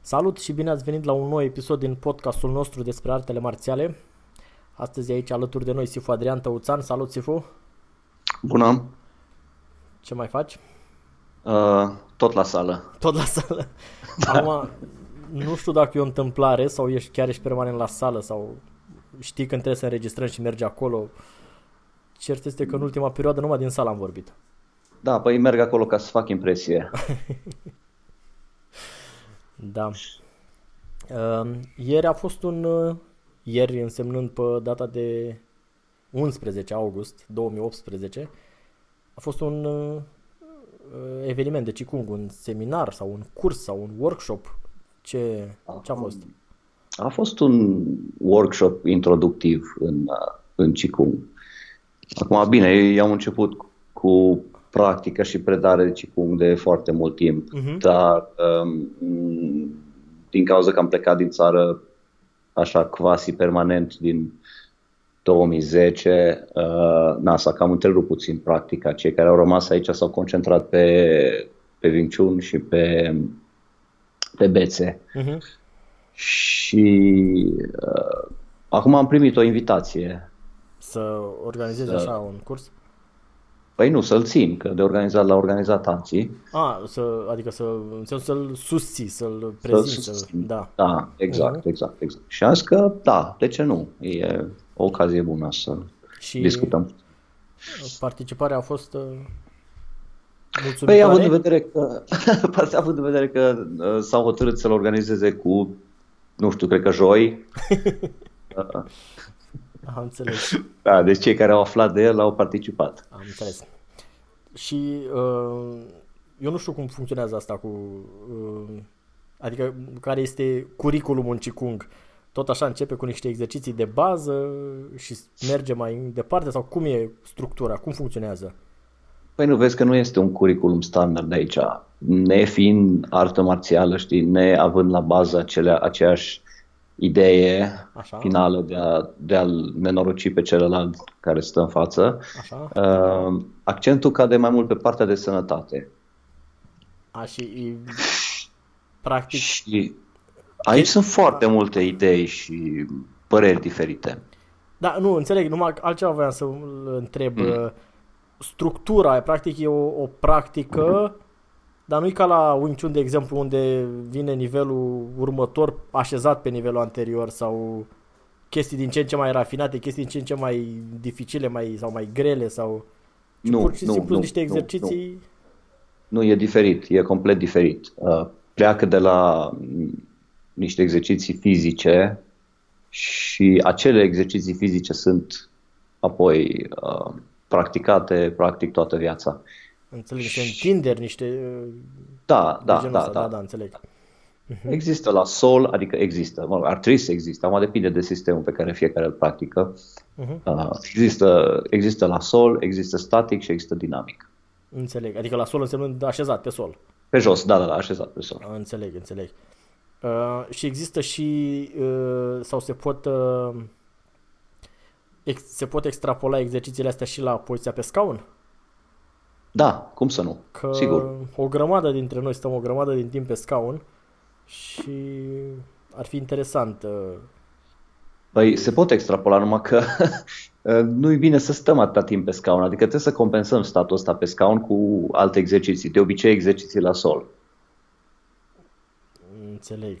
Salut și bine ați venit la un nou episod din podcastul nostru despre artele marțiale. Astăzi aici alături de noi Sifu Adrian Tăuțan. Salut Sifu! Bună! Ce mai faci? Uh, tot la sală. Tot la sală. Acum, nu știu dacă e o întâmplare sau ești chiar ești permanent la sală sau știi când trebuie să înregistrăm și mergi acolo. Cert este că în ultima perioadă numai din sală am vorbit. Da, păi merg acolo ca să fac impresie. da. Uh, ieri a fost un... Uh, ieri însemnând pe data de 11 august 2018 a fost un uh, eveniment de Qigong, un seminar sau un curs sau un workshop. Ce, ce a fost? A fost un workshop introductiv în, în Qigong. Acum, bine, eu am început cu practică și predare de Qigong de foarte mult timp, uh-huh. dar um, din cauza că am plecat din țară așa quasi permanent din 2010, uh, na, s-a cam întrerupt puțin practica. Cei care au rămas aici s-au concentrat pe, pe Vinciun și pe, pe bețe. Uh-huh. Și uh, acum am primit o invitație. Să organizezi să... așa un curs? Păi nu, să-l țin, că de organizat la organizat alții. A, să, adică să, să-l susții, să-l prezinți. Să să, da. da, exact, uh-huh. exact, exact. Și am zis că da, de ce nu? E o ocazie bună să și discutăm. Participarea a fost uh, Păi având în vedere că, având în vedere că uh, s-au hotărât să-l organizeze cu, nu știu, cred că joi. Am înțeles. Da, deci cei care au aflat de el au participat. Am înțeles. Și uh, eu nu știu cum funcționează asta cu... Uh, adică care este curiculumul în Qigong. Tot așa începe cu niște exerciții de bază și merge mai departe sau cum e structura, cum funcționează? Păi nu vezi că nu este un curriculum standard de aici. Ne fiind artă marțială, știi, ne având la bază acelea, aceeași idee Așa. finală de, a, de a-l nenoroci pe celălalt care stă în față, Așa. Uh, accentul cade mai mult pe partea de sănătate. A, și practic... Și aici sunt foarte multe idei și păreri diferite. Da, nu, înțeleg, numai altceva voiam să întreb. Mm. Structura, practic, e o, o practică dar nu e ca la Wing Chun, de exemplu, unde vine nivelul următor așezat pe nivelul anterior sau chestii din ce în ce mai rafinate, chestii din ce în ce mai dificile mai, sau mai grele sau nu, pur și nu, simplu nu, niște exerciții. Nu, nu. nu, e diferit, e complet diferit. Uh, pleacă de la niște exerciții fizice și acele exerciții fizice sunt apoi uh, practicate practic toată viața. Înțeleg, niște întinderi, niște... Da, da, da, da, da, da, înțeleg. Mhm. Există la sol, adică există, mă, ar trebui să existe, acum depinde de sistemul pe care fiecare îl practică. Uh-huh. Uh, există, există la sol, există static și există dinamic. Înțeleg, adică la sol înseamnă așezat pe sol. Pe jos, da, da, da, așezat pe sol. Înțeleg, înțeleg. Uh, și există și, uh, sau se pot, uh, ex, se pot extrapola exercițiile astea și la poziția pe scaun? Da, cum să nu, că sigur. o grămadă dintre noi stăm o grămadă din timp pe scaun și ar fi interesant. Uh, păi se pot extrapola, numai că uh, nu-i bine să stăm atâta timp pe scaun, adică trebuie să compensăm statul ăsta pe scaun cu alte exerciții, de obicei exerciții la sol. Înțeleg.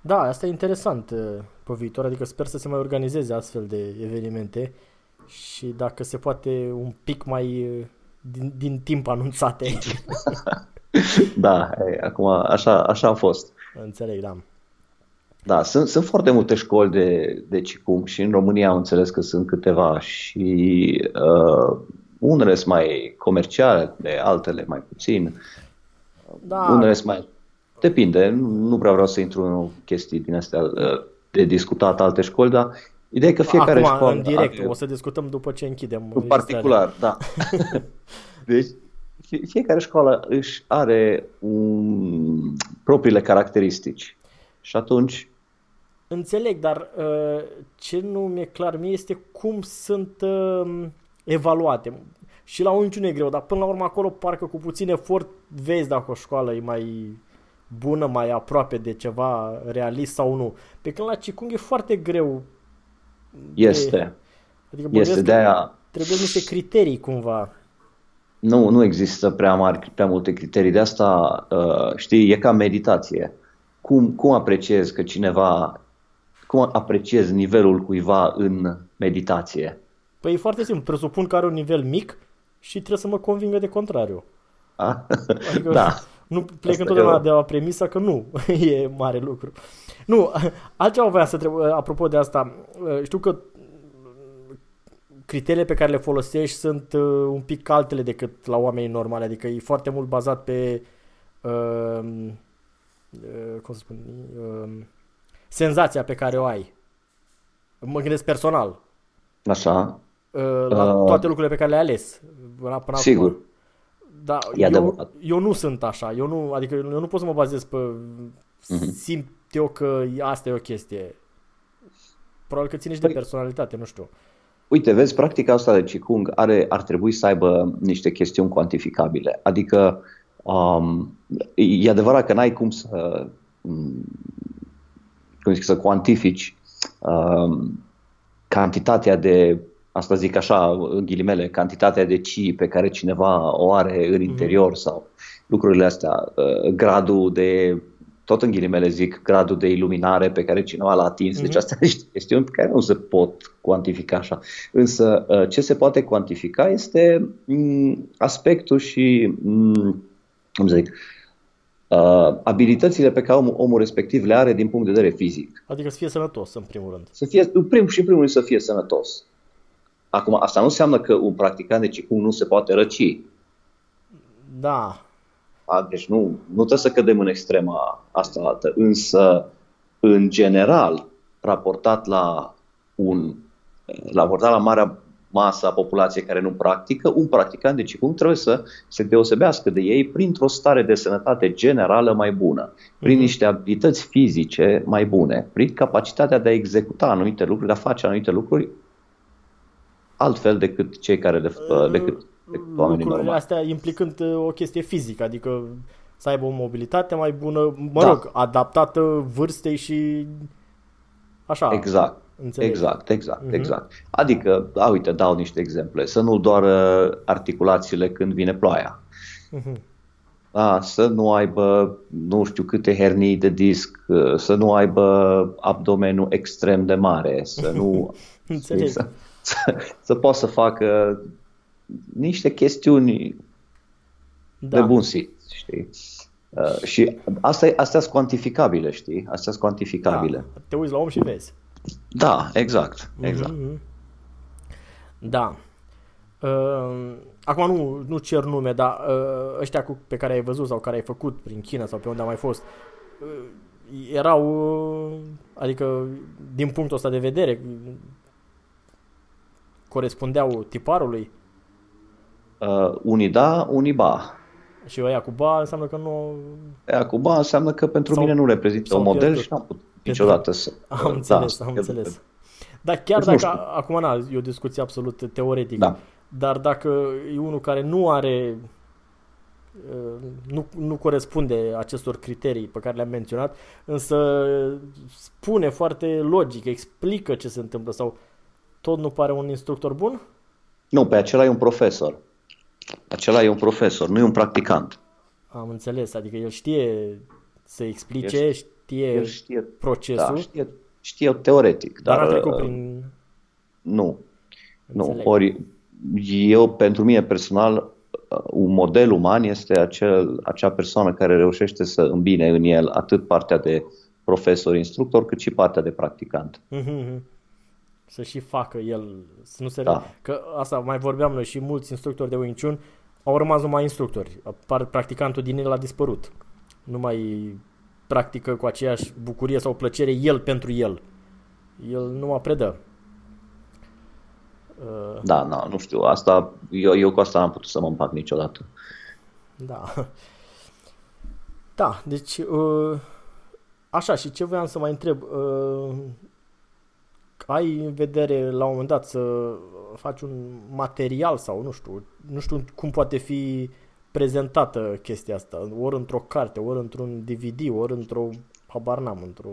Da, asta e interesant uh, pe viitor, adică sper să se mai organizeze astfel de evenimente și dacă se poate un pic mai uh, din, din timp anunțate. da, e, acum așa, așa a fost. Înțeleg, da. Da, sunt, sunt foarte multe școli de, de Qigong și în România am înțeles că sunt câteva și uh, unele sunt mai comerciale, de altele mai puțin. Da. Unele sunt mai... Depinde, nu, nu prea vreau să intru în chestii din astea uh, de discutat alte școli, dar ideea e că fiecare Acum, școală... în direct, are... o să discutăm după ce închidem. În particular, da. deci, fiecare școală își are un, propriile caracteristici. Și atunci... Înțeleg, dar uh, ce nu mi-e clar mie este cum sunt uh, evaluate. Și la un nu e greu, dar până la urmă acolo parcă cu puțin efort vezi dacă o școală e mai bună, mai aproape de ceva realist sau nu. Pe când la Cicung e foarte greu. Este. De, adică este de aia... Trebuie niște criterii cumva. Nu, nu există prea mari, prea multe criterii. De asta, uh, știi, e ca meditație. Cum, cum apreciezi că cineva, cum apreciezi nivelul cuiva în meditație? Păi e foarte simplu. Presupun că are un nivel mic și trebuie să mă convingă de contrariu. A? Adică da. Nu plec Asta întotdeauna eu... de la premisa că nu e mare lucru. Nu, altceva voiam să întreb, apropo de asta. Știu că criteriile pe care le folosești sunt uh, un pic altele decât la oamenii normali, adică e foarte mult bazat pe uh, uh, cum să spun, uh, senzația pe care o ai. Mă gândesc personal. Așa. Uh, la uh, toate lucrurile pe care le-ai ales. Până, până sigur. Acum. Da, eu, eu nu sunt așa. Eu nu, adică eu nu pot să mă bazez pe uh-huh. simt eu că asta e o chestie. Probabil că ține și de păi- personalitate, nu știu. Uite, vezi, practica asta de Qigong are, ar trebui să aibă niște chestiuni cuantificabile. Adică, um, e adevărat că n-ai cum să, um, cum zic, să cuantifici um, cantitatea de, asta zic așa, în ghilimele, cantitatea de ci pe care cineva o are în mhm. interior mm-hmm. sau lucrurile astea, uh, gradul de tot în ghilimele zic, gradul de iluminare pe care cineva l-a atins. Mm-hmm. Deci mhm. astea sunt niște chestiuni pe care nu se pot cuantifica așa. Însă uh, ce se poate cuantifica este mm, aspectul și, mm, cum să zic, uh, abilitățile pe care omul, omul respectiv le are din punct de vedere fizic. Adică să fie sănătos, în primul rând. Să fie, în primul și în primul rând să fie sănătos. Acum, asta nu înseamnă că un practicant de Qigong nu se poate răci. Da, da? Deci nu, nu trebuie să cădem în extrema asta altă. Însă, în general, raportat la un raportat la marea masă a populației care nu practică, un practicant de Qigong trebuie să se deosebească de ei printr-o stare de sănătate generală mai bună, prin mhm. niște abilități fizice mai bune, prin capacitatea de a executa anumite lucruri, de a face anumite lucruri altfel decât cei care le, decât lucrurile astea implicând uh, o chestie fizică, adică să aibă o mobilitate mai bună, mă da. rog, adaptată vârstei și așa. Exact. Înțeleg. Exact, exact, uh-huh. exact. Adică, a, uite, dau niște exemple. Să nu doară articulațiile când vine ploaia. Uh-huh. Da, să nu aibă nu știu câte hernii de disc, să nu aibă abdomenul extrem de mare, să nu... Înțeleg. Să, să, să poată să facă niște chestiuni da. de bun simț, știi? Uh, și asta, astea sunt cuantificabile, știi? Astea sunt cuantificabile. Da. Te uiți la om și vezi. Da, exact, exact. Mm-hmm. Da. Uh, acum nu, nu cer nume, dar uh, ăștia cu, pe care ai văzut sau care ai făcut prin China sau pe unde a mai fost, uh, erau, uh, adică din punctul ăsta de vedere, corespundeau tiparului? Uh, unii da, unii ba. Și ăia cu ba înseamnă că nu... Ăia cu ba înseamnă că pentru sau, mine nu reprezintă un model pierdut. și n-am putut niciodată să... Am da, înțeles, am înțeles. Dar chiar deci dacă, acum na, e o discuție absolut teoretică, da. dar dacă e unul care nu are, uh, nu, nu corespunde acestor criterii pe care le-am menționat, însă spune foarte logic, explică ce se întâmplă sau tot nu pare un instructor bun? Nu, pe acela e un profesor. Acela e un profesor, nu e un practicant. Am înțeles, adică el știe să explice, El știe, El știe, procesul, da, știe, știe teoretic, dar dar, a trecut uh, prin... nu. Nu, Înțeleg. ori eu, pentru mine personal, uh, un model uman este acel, acea persoană care reușește să îmbine în el atât partea de profesor, instructor, cât și partea de practicant. Mhm. Să și facă el, să nu se... Da. Că asta mai vorbeam noi și mulți instructori de Wing Chun au rămas numai instructori. Apar, practicantul din el a dispărut. Nu mai practică cu aceeași bucurie sau plăcere el pentru el. El nu mă predă. Uh, Da, na, nu știu, asta, eu, eu cu asta n-am putut să mă împac niciodată. Da. Da, deci uh, așa și ce voiam să mai întreb uh, ai în vedere la un moment dat să faci un material sau nu știu, nu știu cum poate fi prezentată chestia asta, ori într-o carte, ori într-un DVD, ori într-o habar n-am, într-o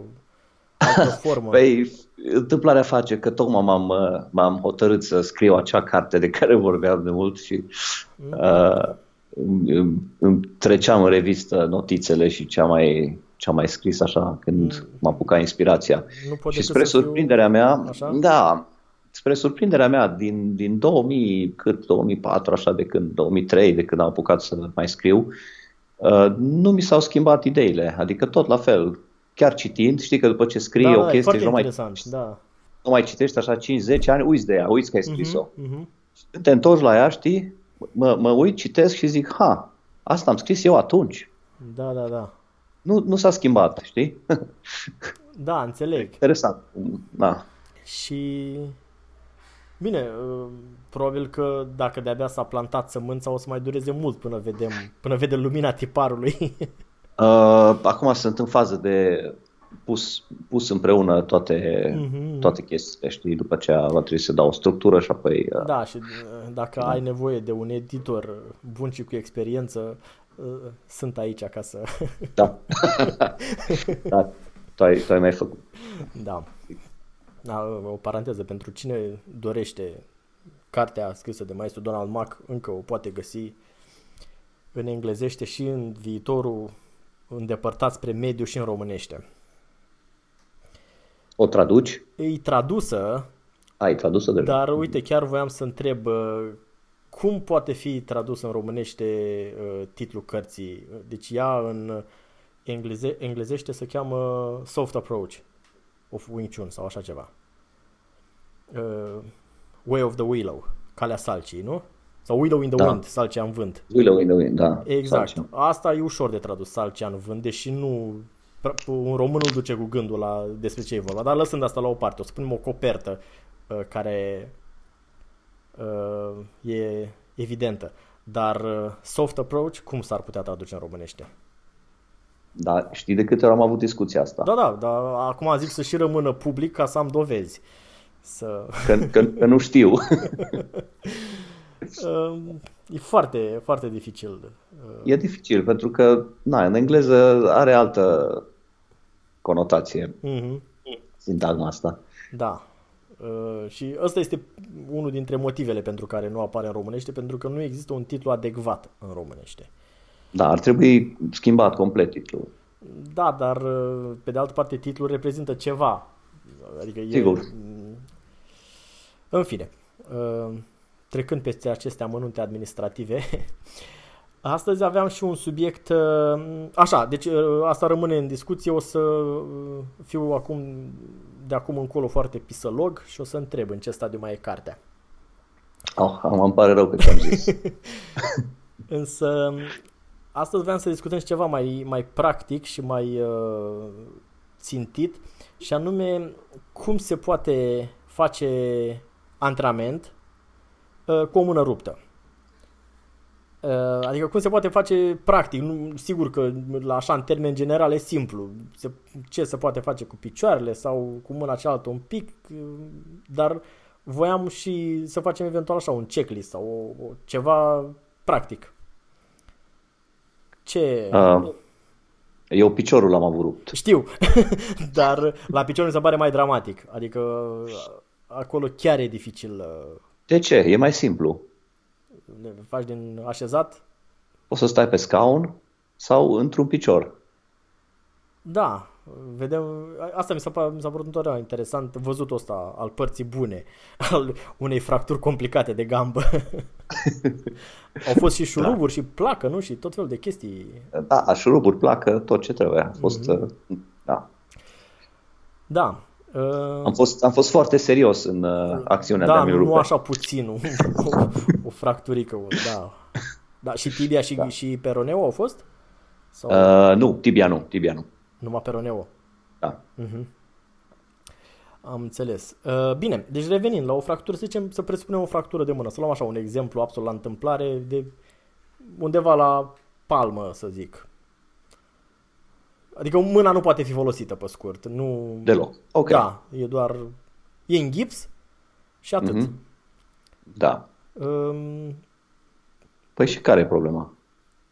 altă formă. Păi, întâmplarea face că tocmai m-am, uh, m-am hotărât să scriu acea carte de care vorbeam de mult și uh, îmi, îmi- îmi treceam în revistă notițele și ce am mai, ce am mai scris așa când m-a apucat inspirația. Nu pot Și decât spre să fiu- surprinderea mea, Așa? da, spre surprinderea mea, din, din 2000, cât 2004, așa, de când, 2003, de când am apucat să mai scriu, uh, nu mi s-au schimbat ideile, adică tot la fel. Chiar citind, știi că după ce scrii da, o da, e chestie foarte și nu mai, interesant, da. nu mai citești așa 5-10 ani, uiți de ea, uiți că ai scris-o. Mhm, mhm. Când te întorci la ea, știi, mă, mă uit, citesc și zic, ha, asta am scris eu atunci. Da, da, da. Nu, nu s-a schimbat, știi? Da, înțeleg. Interesant. Da. Și bine, uh, probabil că dacă de-abia s-a plantat sămânța o să mai dureze mult până vedem, până vedem lumina tiparului. Uh, acum sunt în fază de pus, pus împreună toate, Mhm. toate chestiile, știi? După aceea va trebui să dau o structură și apoi... Uh, Da, și uh, dacă ai nevoie de un editor bun și cu experiență, uh, sunt aici ca să... Da. da. Tu ai, tu ai mai făcut. Da. da. O paranteză, pentru cine dorește cartea scrisă de maestru Donald Mack, încă o poate găsi în englezește și în viitorul îndepărtat spre mediu și în românește. O traduci? E tradusă, Ai tradusă de dar uite, chiar voiam să întreb uh, cum poate fi tradus în românește uh, titlul cărții. Deci ea în engleze, englezește se cheamă Soft Approach of Wing Chun sau așa ceva. Uh, Way of the Willow, calea salcii, nu? Sau Willow in the Da. Wind, salcea în vânt. Willow in the Wind, da. Exact. Sau ce? Asta e ușor de tradus, salcea în vânt, deși nu un român nu duce cu gândul la despre ce e vorba. Dar lăsând asta la o parte, o să punem o copertă uh, care uh, e evidentă. Dar uh, soft approach, cum s-ar putea traduce în românește? Da, știi de câte ori am avut discuția asta? Da, da, dar acum zic să și rămână public ca să am dovezi. Să... Că, că, că nu știu. Uh, e foarte, foarte dificil. Uh, E dificil pentru că, na, în engleză are altă conotație mhm. sintagma asta. Da. Uh, și ăsta este unul dintre motivele pentru care nu apare în românește, pentru că nu există un titlu adecvat în românește. Da, ar trebui schimbat complet titlul. Da, dar uh, pe de altă parte titlul reprezintă ceva. Adică e... Sigur. În fine, uh, trecând peste aceste amănunte administrative, astăzi aveam și un subiect, uh, așa, deci uh, asta rămâne în discuție, o să uh, fiu acum, de acum încolo foarte pisălog și o să întreb în ce stadiu mai e cartea. Oh, îmi pare rău că ți-am zis. Însă, astăzi vreau să discutăm și ceva mai, mai practic și mai uh, țintit, și anume cum se poate face antrenament uh, cu o mână ruptă. Uh, adică cum se poate face practic, nu, sigur că la așa în termen general e simplu, se, ce se poate face cu picioarele sau cu mâna cealaltă un pic, uh, dar voiam și să facem eventual așa un checklist sau o, o, ceva practic. Ce... Uh, eu piciorul l-am avut rupt. Știu, dar la picior mi se pare mai dramatic. Adică acolo chiar e dificil. uh, De ce? E mai simplu. Le faci din așezat? Poți să stai pe scaun sau într-un picior. Da, vedem, asta mi s-a, pa- mi s-a părut întotdeauna interesant, văzutul ăsta al părții bune, al unei fracturi complicate de gambă. Au fost și șuruburi și placă, nu? Și tot felul de chestii. Da, șuruburi, placă, tot ce trebuie. A fost, uh, da. Da. Uh, Am fost, am fost foarte serios în uh, acțiunea de Da, a-mi nu, rupe. nu așa puțin, o, o, o fracturică, o, da. Da, și tibia și, Da. și peroneu au fost? Sau Uh, nu, tibia nu, tibia nu. numai peroneu? Da. Am înțeles. Uh, bine, deci revenind la o fractură, să zicem, să presupunem o fractură de mână. Să luăm așa un exemplu absolut la întâmplare de undeva la palmă, să zic. Adică mâna nu poate fi folosită pe scurt. Nu... Deloc. Ok. Da, e doar... E în gips și atât. Mhm. Da. Um, Păi și care e problema?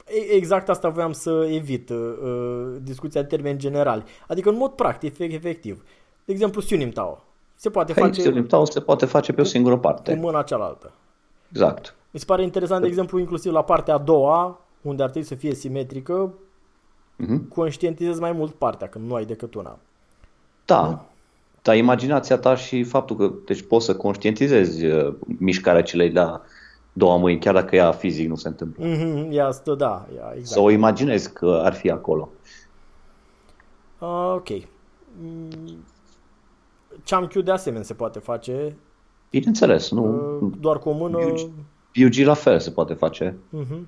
E- Exact asta voiam să evit, uh, uh, discuția în termeni generali. Adică în mod practic, efect- efectiv. De exemplu, Sunim Tao. Se poate Păi, face Steel Tau se poate face pe o singură cu parte. mâna cealaltă. Exact. Mi se pare interesant, de exemplu, inclusiv la partea a doua, unde ar trebui să fie simetrică, Mhm. conștientizezi mai mult partea, când nu ai decât una. Da. Dar imaginația ta și faptul că deci poți să conștientizezi uh, mișcarea celei de două mâini, chiar dacă ea fizic nu se întâmplă. Mhm, Ea stă, da, ea, Să exact. o imaginezi că ar fi acolo. Uh, ok. Mm, Cham de asemenea se poate face, Bineînțeles, nu? uh, doar cu o mână. UG la fel se poate face. Mhm.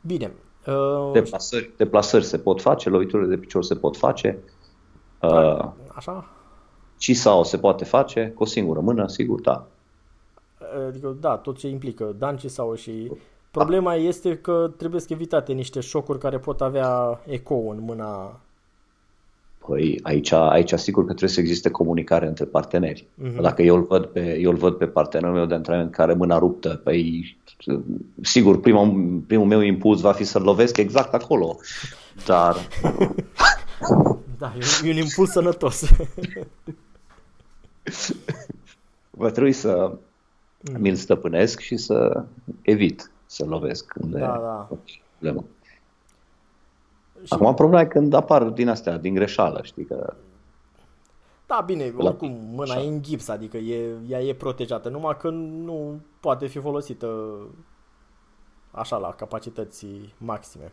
Bine. Uh, Deplasări, deplasări se pot face, loviturile de picior se pot face. Uh, Așa? Cisao se poate face cu o singură mână, sigur, da. Adică, da, tot ce implică danci sau și... Problema este că trebuie să evitate niște șocuri care pot avea ecou în mâna... Păi aici, aici sigur că trebuie să existe comunicare între parteneri. Mhm. Dacă eu îl văd pe, eu îl văd pe partenerul meu de antrenament care are mâna ruptă, păi sigur primul, primul meu impuls va fi să-l lovesc exact acolo. Dar Da, e, e un impuls sănătos. va trebui să mi-l stăpânesc și să evit să lovesc unde Da, da. e problemă. Și- Acum problema e când apar din astea, din greșeală, știi că Da, bine, La- oricum, mâna e în gips, adică e, ea e protejată, numai că nu poate fi folosită așa la capacități maxime.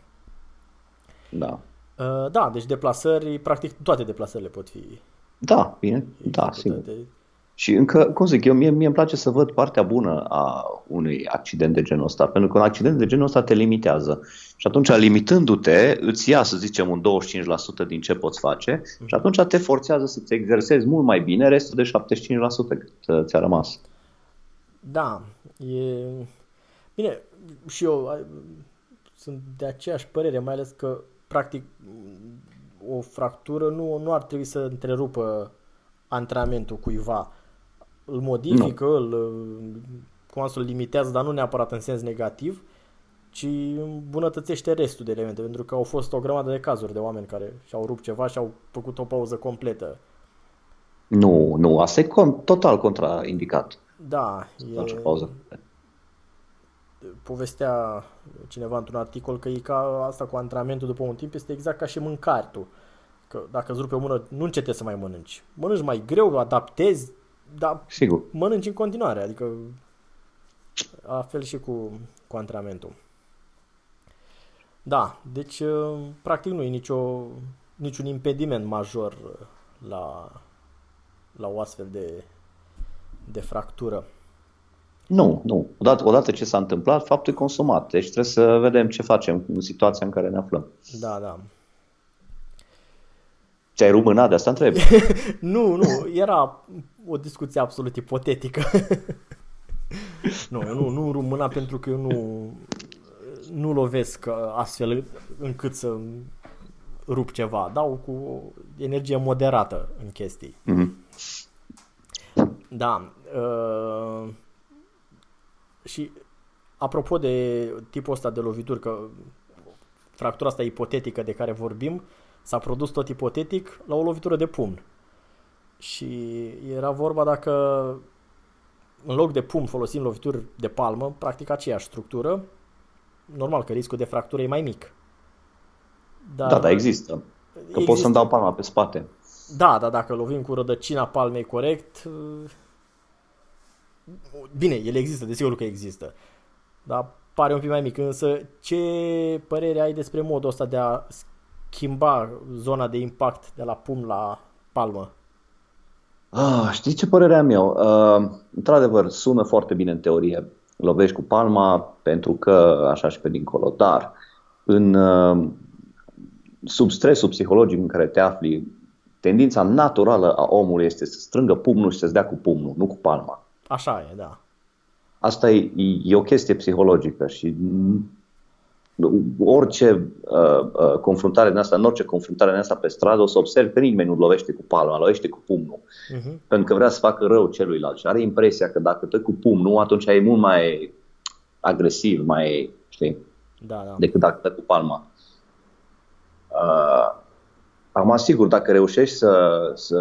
da. Uh, Da, deci deplasări, practic toate deplasările pot fi Da, bine, da, făcute sigur. de- Și încă, cum zic, eu mie, mie îmi place să văd partea bună a unui accident de genul ăsta, pentru că un accident de genul ăsta te limitează. Și atunci, limitându-te, îți ia, să zicem, un 25% din ce poți face și atunci te forțează să-ți exersezi mult mai bine restul de 75% cât uh, ți-a rămas. Da, e... Bine, și eu ai- sunt de aceeași părere, mai ales că, practic, o fractură nu, nu ar trebui să întrerupă antrenamentul cuiva. Îl modifică, îl, cum am să îl limitează, dar nu neapărat în sens negativ, ci îmbunătățește restul de elemente, pentru că au fost o grămadă de cazuri de oameni care și-au rupt ceva și au făcut o pauză completă. Nu, nu, asta e con- total contraindicat. Da, Face e, pauză. povestea cineva într-un articol că e ca asta cu antrenamentul după un timp este exact ca și mâncartul. Că dacă îți rupe o mână, nu încetezi să mai mănânci. Mănânci mai greu, adaptezi, dar Sigur. mănânci în continuare. Adică la fel și cu, cu antrenamentul. Da, deci uh, practic nu e nicio, niciun impediment major uh, la, la o astfel de, de fractură. Nu, nu. Odată, odată ce s-a întâmplat, faptul e consumat. Deci trebuie să vedem ce facem în situația în care ne aflăm. Da, da. Ți-ai rupt mâna? De asta întreb. Nu, nu, era o discuție absolut ipotetică. nu, eu nu, nu rup mâna pentru că eu nu, nu lovesc uh, astfel încât să rup ceva. Dau cu energie moderată în chestii. Mhm. Da. Uh, și apropo de tipul ăsta de lovituri, că fractura asta ipotetică de care vorbim s-a produs tot ipotetic la o lovitură de pumn. Și era vorba dacă în loc de pumn folosim lovituri de palmă, practic aceeași structură, normal că riscul de fractură e mai mic. Dar da, da, există. Că există. pot să-mi dau palma pe spate. Da, dar dacă lovim cu rădăcina palmei corect, bine, ele există, desigur că există. Dar pare un pic mai mic. Însă, ce părere ai despre modul ăsta de a schimba zona de impact de la pumn la palmă? Ah, știi ce părere am eu? Uh, într-adevăr, sună foarte bine în teorie. Lovești cu palma pentru că așa și pe dincolo, dar în, uh, sub stresul psihologic în care te afli, tendința naturală a omului este să strângă pumnul și să-ți dea cu pumnul, nu cu palma. Așa e, da. Asta e, e o chestie psihologică și orice uh, uh, confruntare din asta, în orice confruntare din asta pe stradă, o să observi că nimeni nu lovește cu palma, lovește cu pumnul. Uh-huh. Pentru că vrea să facă rău celuilalt și are impresia că dacă te cu pumnul, atunci e mult mai agresiv, mai, știi, da, da. decât dacă te cu palma. Uh, Acum, sigur, dacă reușești să, să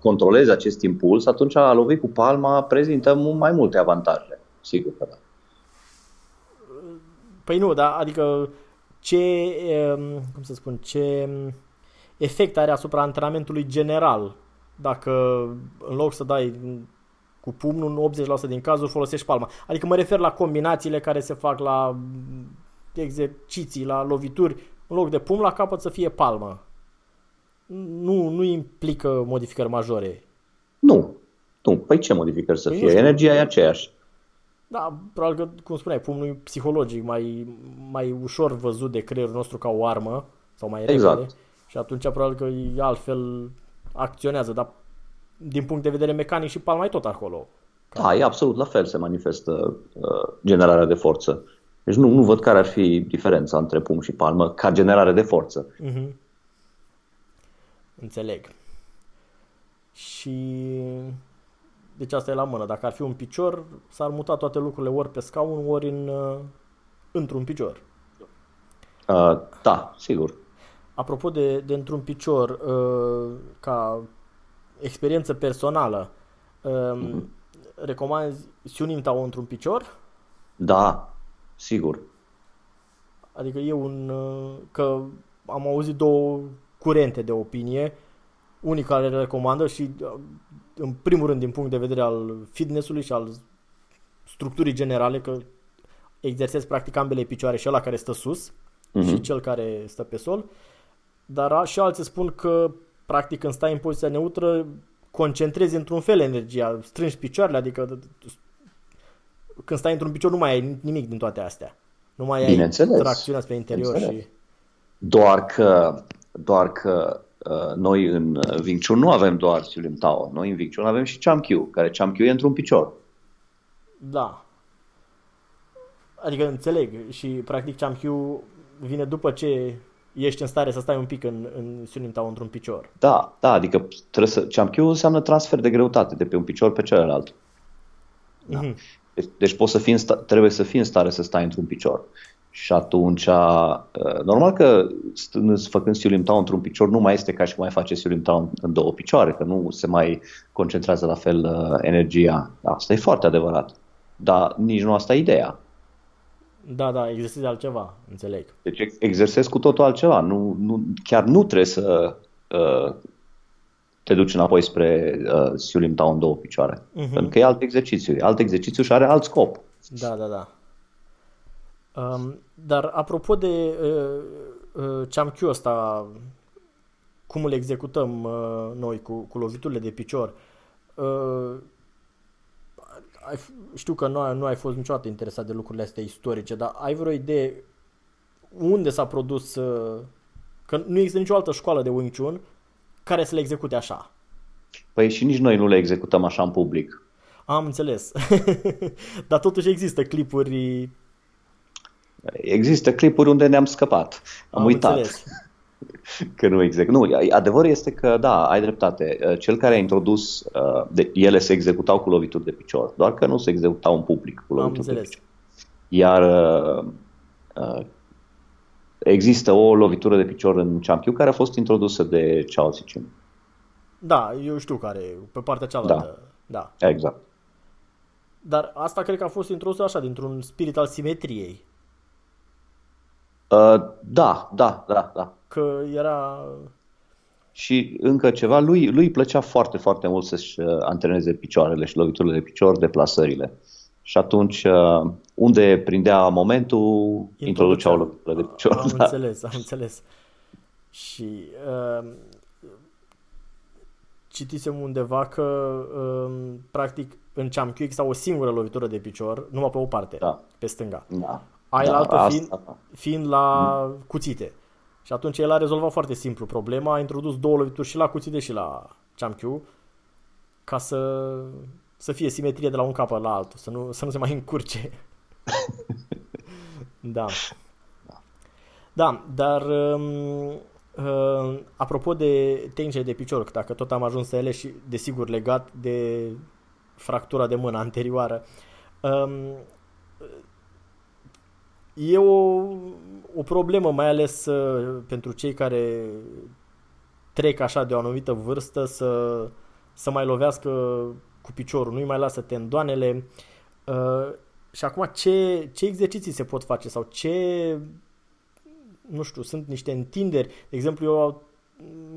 controlezi acest impuls, atunci a lovi cu palma prezintă mai multe avantaje. Sigur că da. Păi nu, da, adică ce, cum să spun, ce efect are asupra antrenamentului general dacă în loc să dai cu pumnul, în 80% din cazuri folosești palma. Adică mă refer la combinațiile care se fac la exerciții, la lovituri, în loc de pumn la capăt să fie palmă nu, nu implică modificări majore. Nu. Nu. Păi ce modificări să păi fie? Energia e aceeași. Da, probabil că, cum spuneai, pumnul e psihologic, mai, mai ușor văzut de creierul nostru ca o armă, sau mai exact. repede. Și atunci probabil că e altfel acționează, dar din punct de vedere mecanic și palma e tot acolo. Da, e absolut la fel se manifestă uh, generarea de forță. Deci nu, nu văd care ar fi diferența între pumn și palmă ca generare de forță. Uh-huh. Înțeleg. Și deci asta e la mână. Dacă ar fi un picior, s-ar muta toate lucrurile ori pe scaun, ori în, uh, într-un picior. Uh, da, sigur. Apropo de, de într-un picior, uh, ca experiență personală, uh, mm-hmm. recomanzi Siunim Tao într-un picior? Da, sigur. Adică e un... Uh, că am auzit două curente de opinie, unii care le recomandă și în primul rând din punct de vedere al fitnessului și al structurii generale, că exersezi practic ambele picioare și ăla care stă sus uh-huh. și cel care stă pe sol, dar și alții spun că practic când stai în poziția neutră concentrezi într-un fel energia, strângi picioarele, adică când stai într-un picior nu mai ai nimic din toate astea. Nu mai ai tracțiunea spre interior și... Doar că doar că uh, noi în Wing Chun nu avem doar Silim Tao. Noi în Wing Chun avem și Cham Kyu, care Cham Kyu e într-un picior. Da. Adică înțeleg și practic Cham Kyu vine după ce ești în stare să stai un pic în, în Silim Tao într-un picior. Da, da, adică trebuie să, Cham Kyu înseamnă transfer de greutate de pe un picior pe celălalt. Da. Mm-hmm. Deci, deci poți să fii în sta- trebuie să fii în stare să stai într-un picior. Și atunci, uh, normal că făcând Siulim Town într-un picior nu mai este ca și cum mai face Siulim Town în două picioare, că nu se mai concentrează la fel uh, energia. Asta e foarte adevărat. Dar nici nu asta e ideea. Da, da, exersezi altceva, înțeleg. Deci exersezi cu totul altceva. Nu, nu, chiar nu trebuie să uh, te duci înapoi spre uh, Siulim Town în două picioare. Uh-huh. Pentru că e alt exercițiu. Alt exercițiu și are alt scop. Da, da, da. Um, dar apropo de uh, uh, ce am Q ăsta, cum îl executăm uh, noi cu, cu loviturile de picior, uh, ai, știu că nu ai, nu ai fost niciodată interesat de lucrurile astea istorice, dar ai vreo idee unde s-a produs, uh, că nu există nicio altă școală de Wing Chun care să le execute așa. Păi și nici noi nu le executăm așa în public. Am înțeles. dar totuși există clipuri Există clipuri unde ne-am scăpat. Am, Am uitat. Înțeles. că nu exact. Nu, adevărul este că, da, ai dreptate. Uh, cel care a introdus, uh, de, ele se executau cu lovituri de picior, doar că nu se executau în public cu lovituri de picior. Iar uh, uh, există o lovitură de picior în Champion care a fost introdusă de Chao Zichun. Da, eu știu care e, pe partea cealaltă. Da. da. Exact. Dar asta cred că a fost introdus așa, dintr-un spirit al simetriei. Uh, da, da, da, da. Că era... Și încă ceva, lui, lui îi plăcea foarte, foarte mult să-și uh, antreneze picioarele și loviturile de picior, deplasările. Și atunci, uh, unde prindea momentul, introducea o lovitură de picior. Am da. înțeles, am înțeles. Și uh, citisem undeva că, uh, practic, în Champion există o singură lovitură de picior, numai pe o parte, da. pe stânga. Da. Aia da, altă fiind, asta, fiind la mm. cuțite. Și atunci el a rezolvat foarte simplu problema, a introdus două lovituri și la cuțite și la Champion ca să, să fie simetrie de la un capăt la altul, să nu, să nu se mai încurce. da. Da, dar um, uh, apropo de tehnice de picior, dacă tot am ajuns să ele și desigur legat de fractura de mână anterioară, um, e o, o problemă, mai ales uh, pentru cei care trec așa de o anumită vârstă să, să mai lovească cu piciorul, nu-i mai lasă tendoanele. Uh, și acum ce, ce exerciții se pot face sau ce, nu știu, sunt niște întinderi. De exemplu, eu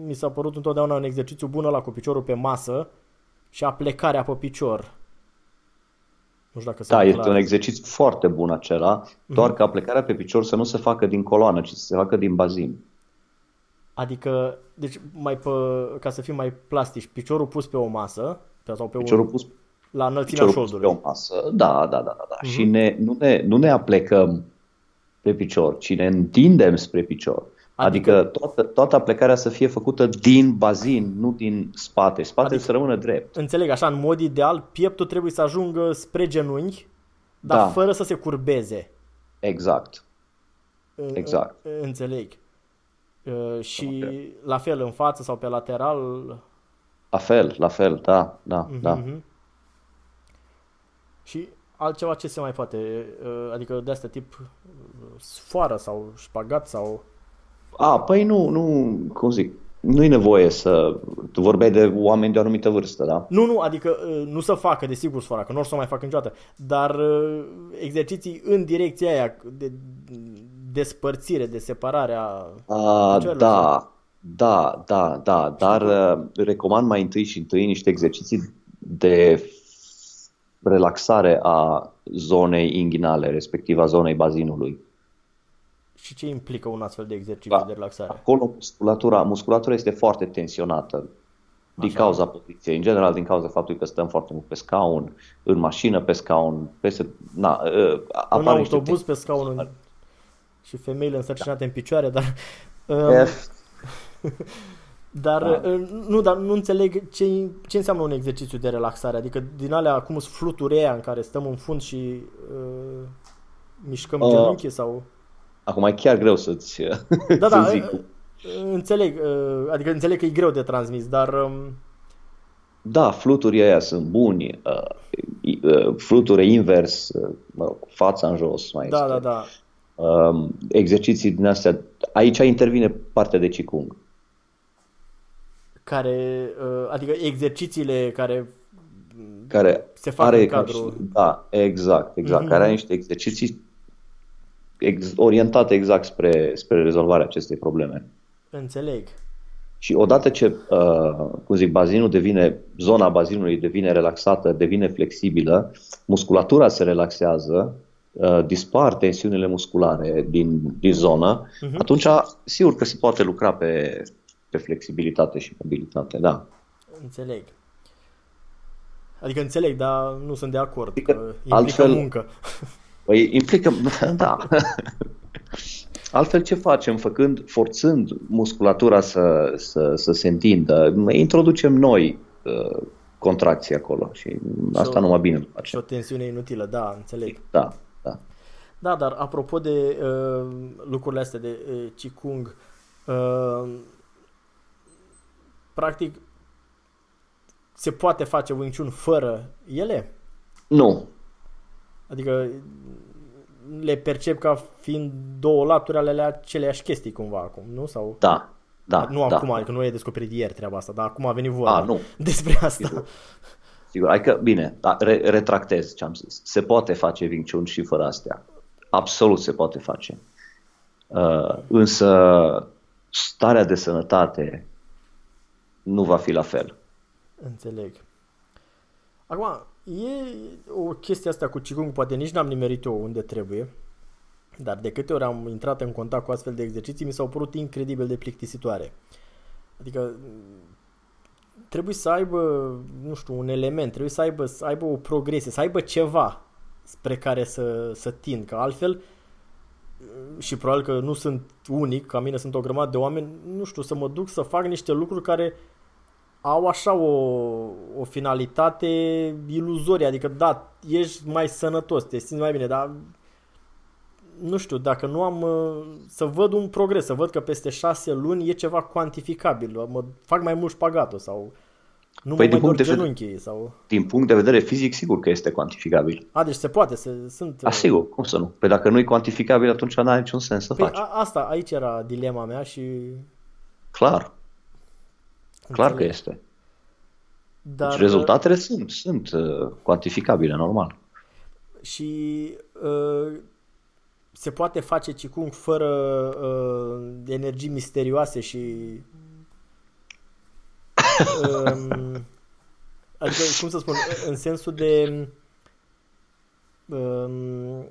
mi s-a părut întotdeauna un exercițiu bun la cu piciorul pe masă și aplecarea pe picior. Nu știu dacă da, este clar. un exercițiu foarte bun acela, doar mm-hmm. că aplecarea pe picior să nu se facă din coloană, ci să se facă din bazin. Adică, deci mai pe, ca să fim mai plastici, piciorul pus pe o masă sau pe piciorul un, pus la înălțimea șoldului. Pe o masă. Da, da, da, da. da. Mm-hmm. Și ne, nu, ne, nu ne aplecăm pe picior, ci ne întindem spre picior. Adică, adică toată, toată plecarea să fie făcută din bazin, nu din spate. Spatele adică, să rămână drept. Înțeleg, așa, în mod ideal, pieptul trebuie să ajungă spre genunchi, dar da. fără să se curbeze. Exact. Exact. Înțeleg. Uh, și okay. la fel în față sau pe lateral? La fel, la fel, da, da, uh-huh. da. Și altceva ce se mai poate? Uh, adică de asta tip uh, sfoară sau șpagat sau... A, păi nu, nu, cum zic, nu e nevoie să... Tu vorbeai de oameni de o anumită vârstă, da? Nu, nu, adică nu să facă, desigur, sfoara, că nu o să o mai facă niciodată, dar exerciții în direcția aia de despărțire, de separare a... a da, da, da, da, dar recomand mai întâi și întâi niște exerciții de relaxare a zonei inghinale, respectiv a zonei bazinului. Și ce implică un astfel de exercițiu da, de relaxare? Acolo musculatura, musculatura este foarte tensionată din Așa. cauza poziției, în general din cauza faptului că stăm foarte mult pe scaun, în mașină pe scaun, peste, na, uh, în autobuz pe scaun în... și femeile însărcinate da. în picioare, dar... Um, Dar da. Uh, nu, dar nu înțeleg ce, ce înseamnă un exercițiu de relaxare. Adică din alea cum sunt fluturi aia în care stăm în fund și uh, mișcăm uh, genunchi sau... Acum e chiar greu să-ți da, da, zic. Uh, înțeleg, uh, adică înțeleg că e greu de transmis, dar... Um... Da, fluturii aia sunt buni. Uh, uh, fluturi invers, uh, fața în jos mai Da, este. da, da. Uh, exerciții din astea. Aici intervine partea de Qigong care, uh, adică exercițiile care care se fac are în cadrul... Da, exact, exact. Mm-hmm. Care are niște exerciții ex, orientate exact spre, spre rezolvarea acestei probleme. Înțeleg. Și odată ce, uh, cum zic, bazinul devine, zona bazinului devine relaxată, devine flexibilă, musculatura se relaxează, uh, dispar tensiunile musculare din, din zonă, uh-huh. atunci sigur că se poate lucra pe, pe flexibilitate și mobilitate, da. Înțeleg. Adică înțeleg, dar nu sunt de acord. Adică, că implică altfel, muncă. Păi implică, da. Altfel ce facem? Făcând, forțând musculatura să, să, să se întindă, introducem noi uh, contracții acolo și, și asta o, numai bine facem. Și o tensiune inutilă, da, înțeleg. Da, da. Da, dar apropo de uh, lucrurile astea de uh, Qigong, uh, practic, se poate face Wing Chun fără ele? Nu. Adică le percep ca fiind două laturi ale aceleași chestii cumva acum, nu? Sau... Da, Da, nu da. acum, adică nu e descoperit ieri treaba asta, dar acum a venit vorba A, nu. despre asta. Sigur. Sigur, adică, bine, da, re- retractez ce am zis. Se poate face Wing Chun și fără astea. Absolut se poate face. Uh, însă starea de sănătate nu va fi la fel. Înțeleg. Acum, e o chestie asta cu Qigong, poate nici n-am nimerit-o unde trebuie, dar de câte ori am intrat în contact cu astfel de exerciții, mi s-au părut incredibil de plictisitoare. Adică trebuie să aibă, nu știu, un element, trebuie să aibă, să aibă o progresie, să aibă ceva spre care să, să tind, că altfel și probabil că nu sunt unic, ca mine sunt o grămadă de oameni, nu știu, să mă duc să fac niște lucruri care au așa o, o finalitate iluzorie, adică da, ești mai sănătos, te simți mai bine, dar nu știu, dacă nu am să văd un progres, să văd că peste șase luni e ceva cuantificabil, mă fac mai mult șpagatul sau nu Păi mă din mai punct, dor de vedere, genunchii sau... din punct de vedere fizic, sigur că este cuantificabil. A, deci se poate, se, sunt... A, sigur, cum să nu? Păi dacă nu e cuantificabil, atunci nu are niciun sens să Păi faci. a, asta, aici era dilema mea și... Clar, clar că înțeleg. este. Dar, Deci rezultatele sunt, sunt uh, cuantificabile, normal. Și uh, se poate face Qigong fără uh, energii misterioase și um, adică, cum să spun, în sensul de um,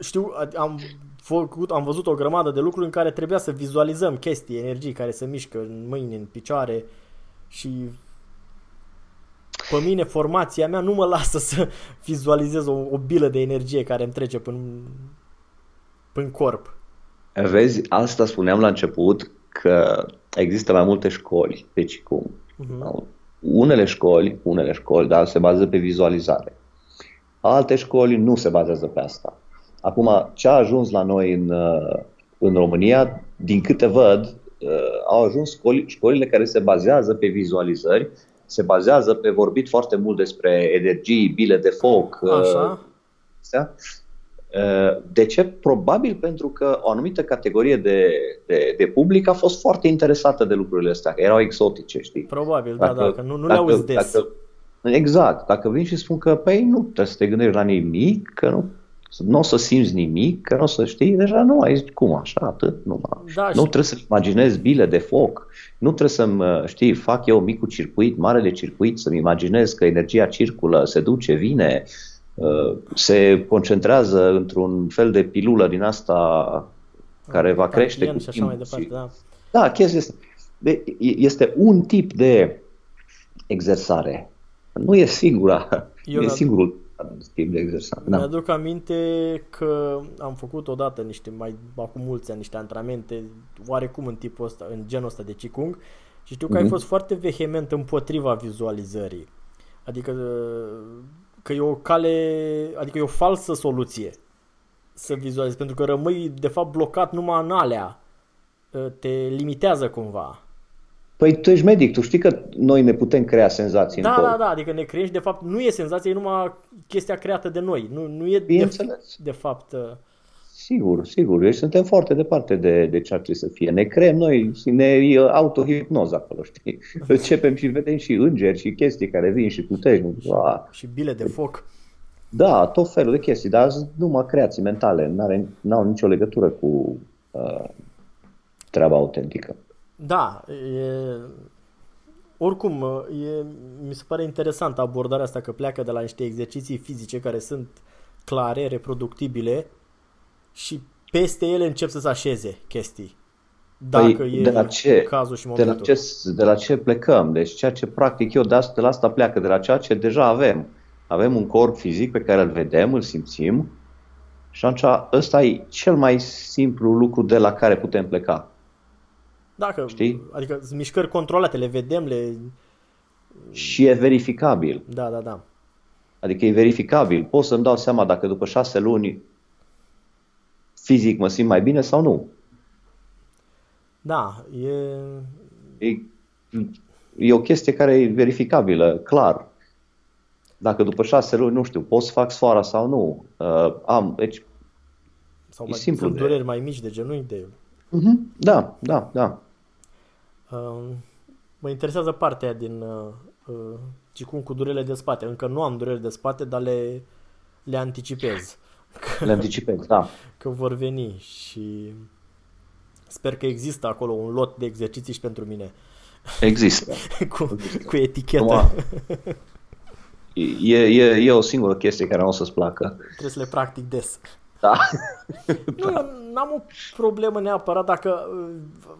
știu, am făcut, am văzut o grămadă de lucruri în care trebuia să vizualizăm chestii, energii care se mișcă în mâini, în picioare și pe mine formația mea nu mă lasă să vizualizez o, o bilă de energie care îmi trece până, până corp. Vezi, asta spuneam la început că există mai multe școli de Qigong. Mhm. Unele școli, unele școli, dar se bazează pe vizualizare. Alte școli nu se bazează pe asta. Acum, ce a ajuns la noi în, uh, în România, din câte văd, uh, au ajuns școli, școlile care se bazează pe vizualizări, se bazează pe vorbit foarte mult despre energii, bile de foc, uh, Așa? astea. Uh, De ce? Probabil pentru că o anumită categorie de, de, de public a fost foarte interesată de lucrurile astea, că erau exotice, știi? Probabil, da, da, că nu, nu le auzi des. Dacă, exact. Dacă vin și spun că, păi nu trebuie să te gândești la nimic, că nu, nu o să simți nimic, că nu o să știi, deja nu ai zis, cum așa, atât, nu, Da, nu și- trebuie să imaginezi bile de foc, nu trebuie să-mi, uh, știi, fac eu micul circuit, marele circuit, să-mi imaginez că energia circulă, se duce, vine, uh, se concentrează într-un fel de pilulă din asta care va crește Carpien cu și așa mai timpul. departe, da. Da, chestia este. De, este un tip de exersare. Nu e singura. Eu nu e mi-ad- singurul tip de exersare. Da. Mi-aduc aminte că am făcut odată niște, mai acum mulți ani, niște antrenamente oarecum în tipul ăsta, în genul ăsta de Qigong și știu că ai Mhm. fost foarte vehement împotriva vizualizării. Adică că e o cale, adică e o falsă soluție să vizualizezi, pentru că rămâi de fapt blocat numai în alea. Te limitează cumva. Păi tu ești medic, tu știi că noi ne putem crea senzații Da, în corp. da, da, adică ne crești, de fapt nu e senzația, e numai chestia creată de noi. Nu, nu e de, Bineînțeles. de fapt... uh, Sigur, sigur. Deci suntem foarte departe de, de ce ar trebui să fie. Ne creăm noi și ne e autohipnoză acolo, știi? Începem și vedem și îngeri și chestii care vin și puternic. Wow. și bile de foc. Da, tot felul de chestii, dar sunt numai creații mentale, n-are, n-au nicio legătură cu uh, treaba autentică. Da, e... Oricum, e, mi se pare interesant abordarea asta că pleacă de la niște exerciții fizice care sunt clare, reproductibile și peste ele încep să se așeze chestii. Dacă Păi, e de la ce? cazul și De la, momentul. ce, de la ce plecăm? Deci ceea ce practic eu de, asta, de la asta pleacă, de la ceea ce deja avem. Avem un corp fizic pe care îl vedem, îl simțim și atunci ăsta e cel mai simplu lucru de la care putem pleca. Dacă, Știi? Adică sunt mișcări controlate, le vedem, le... Și e verificabil. Da, da, da. Adică e verificabil. Pot să-mi dau seama dacă după șase luni fizic mă simt mai bine sau nu. Da, e... E, e o chestie care e verificabilă, clar. Dacă după șase luni, nu știu, pot să fac sfoara sau nu. Uh, am, deci, Sau E mai, simplu sunt de- dureri mai mici de genunchi de... uh-huh, da, da, da. Uh, mă interesează partea aia din uh, uh, Qigong cu durele de spate. Încă nu am durere de spate, dar le, le anticipez. Le anticipez, da. Că vor veni și sper că există acolo un lot de exerciții și pentru mine. Există. cu, cu etichetă. Acum, E, e, e o singură chestie care nu o să-ți placă. Trebuie să le practic des. Da. Nu, eu n-am o problemă neapărat dacă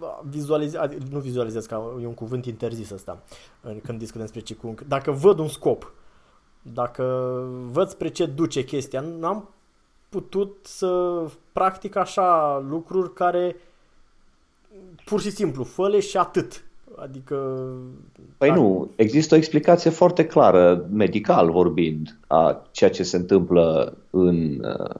uh, vizualizez, adică nu vizualizez, că e un cuvânt interzis ăsta în- când discutăm despre Qigong. Dacă văd un scop, dacă văd spre ce duce chestia, n-am putut să practic așa lucruri care pur și simplu, fă și atât. Adică Păi nu, există o explicație foarte clară, medical vorbind, a ceea ce se întâmplă în, uh,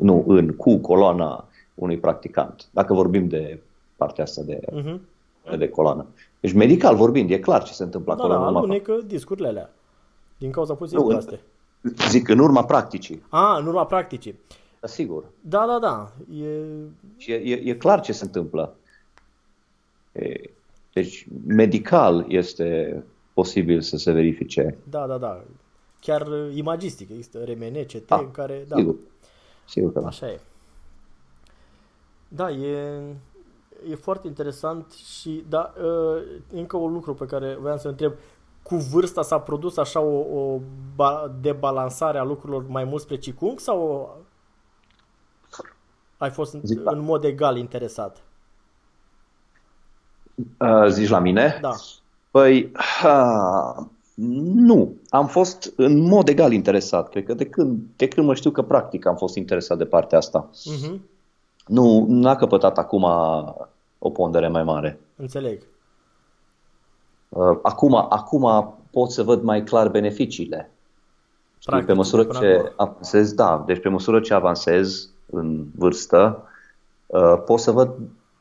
nu, în, cu coloana unui practicant. Dacă vorbim de partea asta de, uh-huh. de coloană. Deci medical vorbind, e clar ce se întâmplă da, acolo. da, în urma alunecă discurile alea. Din cauza poziției Nu, proaste. Zic, în urma practicii. A, în urma practicii. Da, sigur. Da, da, da. E... Și e, e, e clar ce se întâmplă. E, deci, medical este posibil să se verifice. Da, da, da. Chiar uh, imagistic. Există RMN, CT, Da, în care... Da, Sigur. Sigur că da. așa e. Da, e, e foarte interesant și, da, uh, încă un lucru pe care voiam să întreb. Cu vârsta s-a produs așa o, o ba- debalansare a lucrurilor mai mult spre Qigong sau ai fost în, Zic, da. în mod egal interesat? Uh, zici la mine? Da. Păi, ha, nu. Am fost în mod egal interesat. Cred că de când, de când mă știu că practic am fost interesat de partea asta. Uh-huh. Nu, n-a căpătat acum o pondere mai mare. Înțeleg. Uh, Acum, acum pot să văd mai clar beneficiile. Știi, Practic, pe măsură până ce acum. avansez, da, deci pe măsură ce avansez în vârstă, uh, pot să văd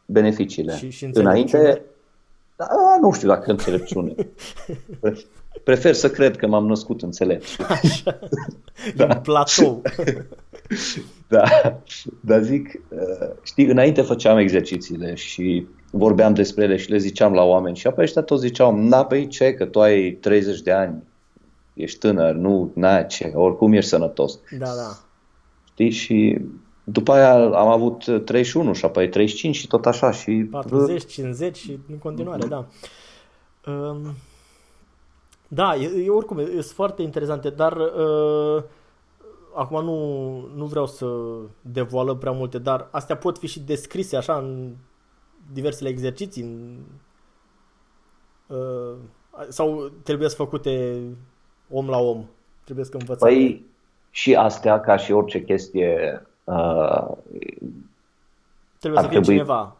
beneficiile. Și- și înțelepciune? Înainte, da, nu știu dacă înțelepciune. Pre- Prefer să cred că m-am născut înțelept. Așa. Da. Un platou. Da, dar zic, uh, știi, înainte făceam exercițiile și vorbeam despre ele și le ziceam la oameni și apoi ăștia toți ziceau, na, păi ce, că tu ai 30 de ani, ești tânăr, nu, na, ce, oricum ești sănătos. Da, da. Știi? Și după aia am avut 31 și apoi 35 și tot așa și 40, 50 și în continuare, da. Um, da, e, e oricum, e, e foarte interesante, dar uh, acum nu, nu vreau să devoalăm prea multe, dar astea pot fi și descrise așa în diversele exerciții în, uh, sau trebuie să făcute om la om, trebuie să învățate. Păi și astea, ca și orice chestie, uh, trebuie să ar fie trebui- cineva.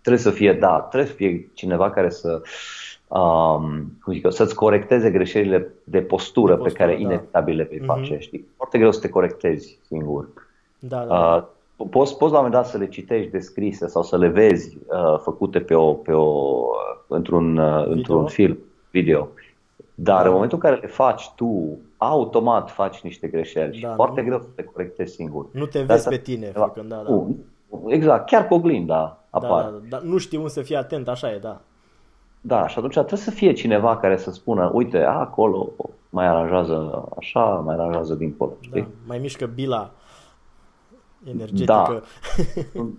trebuie să fie, da, trebuie să fie cineva care să, um, cum zic eu, să-ți corecteze greșelile de postură, De postură, pe care da. inevitabil le vei Mhm. face, știi? Foarte greu să te corectezi singur. Da, da. Uh, poți, poți la un moment dat să le citești descrise sau să le vezi uh, făcute pe o, pe o, uh, într-un, uh, într-un film, video. Dar Da. în momentul în care le faci tu, automat faci niște greșeli și Da, foarte nu- greu să te corectezi singur. Nu te De vezi asta- pe tine făcând, da, da. Nu, exact, chiar cu oglinda Da, apar. da, da, dar nu știi unde să fii atent, așa e, da. Da, și atunci trebuie să fie cineva care să spună, uite, a, acolo mai aranjează așa, mai aranjează dincolo, da. știi? Mai mișcă bila energetică. Nu,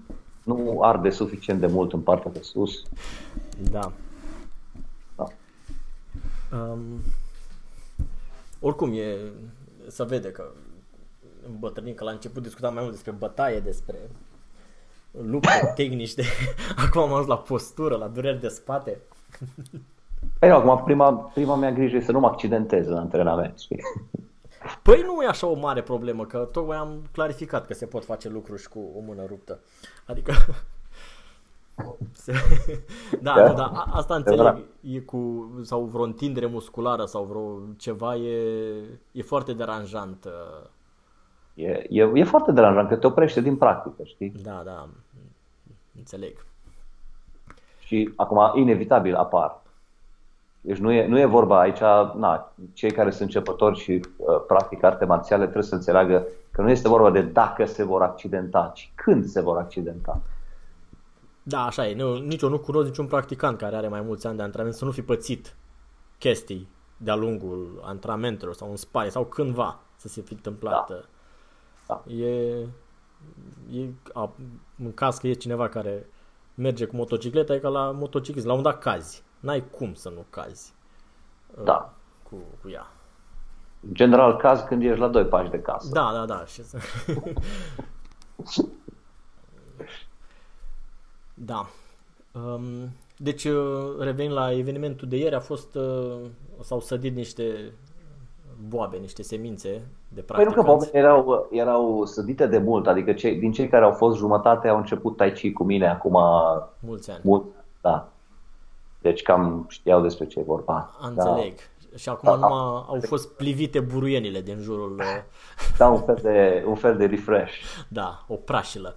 nu arde suficient de mult în partea de sus. Da. Da. Um, oricum, e, să vede că îmbătrânim, că la început discutam mai mult despre bătaie, despre lupte, tehnici, de... acum am ajuns la postură, la dureri de spate. Păi nu, acum prima, prima mea grijă e să nu mă accidentez în antrenament, știi? Păi nu e așa o mare problemă, că tocmai am clarificat că se pot face lucruri și cu o mână ruptă. Adică... Se... da, Da. da, da, a- asta înțeleg. Adevărat. E cu, sau vreo întindere musculară sau vreo ceva e, e foarte deranjant. uh, E, e, e foarte deranjant că te oprește din practică, știi? Da, da, înțeleg. Și acum, inevitabil, apar. Deci nu e, nu e vorba aici, na, cei care sunt începători și uh, practică arte marțiale trebuie să înțeleagă că nu este vorba de dacă se vor accidenta, ci când se vor accidenta. Da, așa e. Nu, nici eu nu cunosc niciun practicant care are mai mulți ani de antrenament să nu fi pățit chestii de-a lungul antrenamentelor sau în spate sau cândva să se fi întâmplat. Da. Da. E, e a, în caz că e cineva care merge cu motocicleta, e ca la motociclist. La un dat cazi. N-ai cum să nu cazi Da. cu, cu ea. În general, caz când ești la doi pași de casă. Da, da, da. Și să... da. Um, deci, uh, revenind la evenimentul de ieri, a fost, uh, s-au sădit niște boabe, niște semințe de Păi nu că practicanți. poate erau, erau sădite de mult, adică cei, din cei care au fost jumătate au început tai chi cu mine acum Mulți ani. mult, da. Deci cam știau despre ce e vorba. Înțeleg. Și acum Da. numai au fost plivite buruienile din jurul, uh, Da, un fel de, un fel de refresh. da, o prașilă.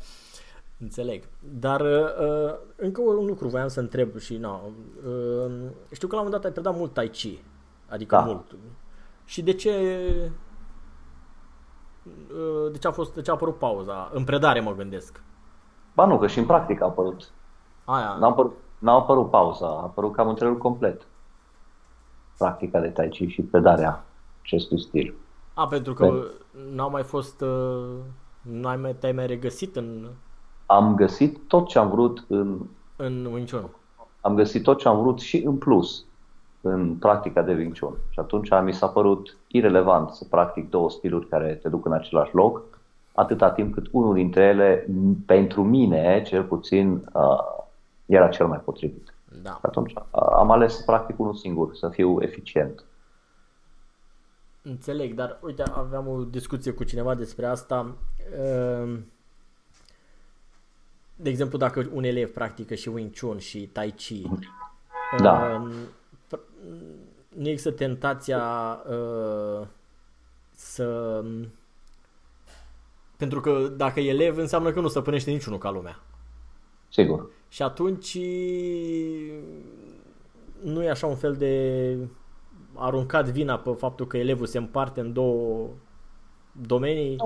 Înțeleg. Dar uh, încă un lucru voiam să întreb și nu. Uh, știu că la un moment dat ai predat mult Tai Chi. Adică Da. mult. Și de ce uh, de ce a fost de ce a apărut pauza? În predare mă gândesc. Ba nu, că și în practică a apărut. Aia. N-a apărut, n-a apărut pauza, a apărut cam întregul complet. Practica de tai chi și predarea acestui stil. A, pentru că n-au mai fost uh, n-ai mai, te-ai mai regăsit în Am găsit tot ce am vrut în în Wing Chun. am găsit tot ce am vrut și în plus în practica de Wing Chun. Și atunci mi s-a părut irelevant să practic două stiluri care te duc în același loc, atâta timp cât unul dintre ele, m- pentru mine, cel puțin, uh, era cel mai potrivit. Da. Și atunci uh, am ales să practic unul singur, să fiu eficient. Înțeleg, dar uite, aveam o discuție cu cineva despre asta. Ehm, De exemplu, dacă un elev practică și Wing Chun și Tai Chi, Da. Ehm, pr- nu există tentația uh, să... Pentru că dacă e elev înseamnă că nu stăpânește niciunul ca lumea. Sigur. Și atunci nu e așa un fel de aruncat vina pe faptul că elevul se împarte în două domenii?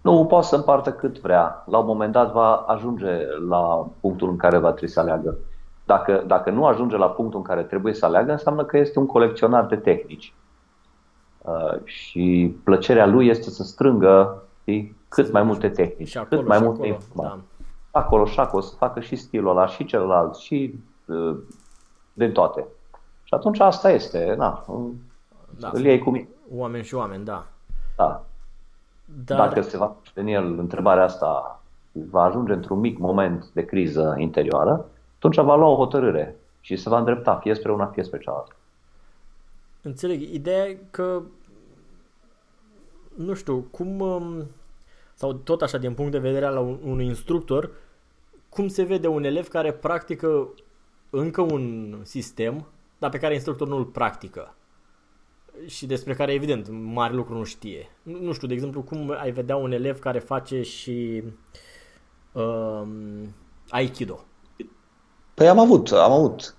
Nu poate să împartă cât vrea. La un moment dat va ajunge la punctul în care va trebui să aleagă. Dacă, dacă nu ajunge la punctul în care trebuie să aleagă, înseamnă că este un colecționar de tehnici. Uh, și plăcerea lui este să strângă știi, cât mai multe tehnici, Și acolo, cât mai și multe acolo, informații. da. Acolo și acolo, să facă și stilul ăla, și celălalt, și uh, din toate. Și atunci asta este, na, Da. îl iei cu mine. Oameni și oameni, da. Da. Dar, Dacă se va pune în el întrebarea asta, va ajunge într-un mic moment de criză interioară, atunci va lua o hotărâre și se va îndrepta fie spre una, fie spre cealaltă. înțeleg, ideea e că nu știu, cum um, sau tot așa din punct de vedere al un- unui instructor, cum se vede un elev care practică încă un sistem, dar pe care instructorul nu îl practică și despre care, evident, mare lucru nu știe. Nu, nu știu, de exemplu, cum ai vedea un elev care face și um, Aikido. Păi am avut, am avut,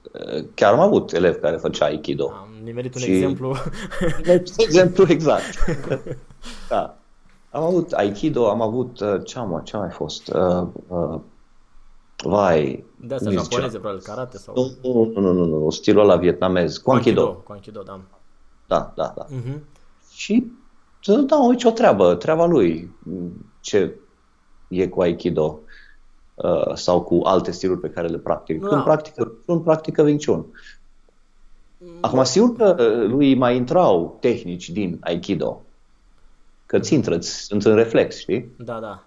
chiar am avut elevi care făcea Aikido. Am nimerit un Și- exemplu. De exemplu exact. Da. Am avut Aikido, am avut, uh, ce am, ce a mai fost? Uh, uh, vai, De asta cum îi zicea? japoneze, probabil, karate sau... Nu, nu, nu, nu, nu, stilul ăla vietnamez, Cu Aikido. Cu Aikido, da. Da, da, da. Mhm. Și da, uite o treabă, treaba lui. Ce e cu Aikido uh, sau cu alte stiluri pe care le practic. Da. Când practică, când practică Wing Chun. Acum, sigur că uh, lui mai intrau tehnici din Aikido. Că ți intră, ți- sunt în reflex, știi? Da, da,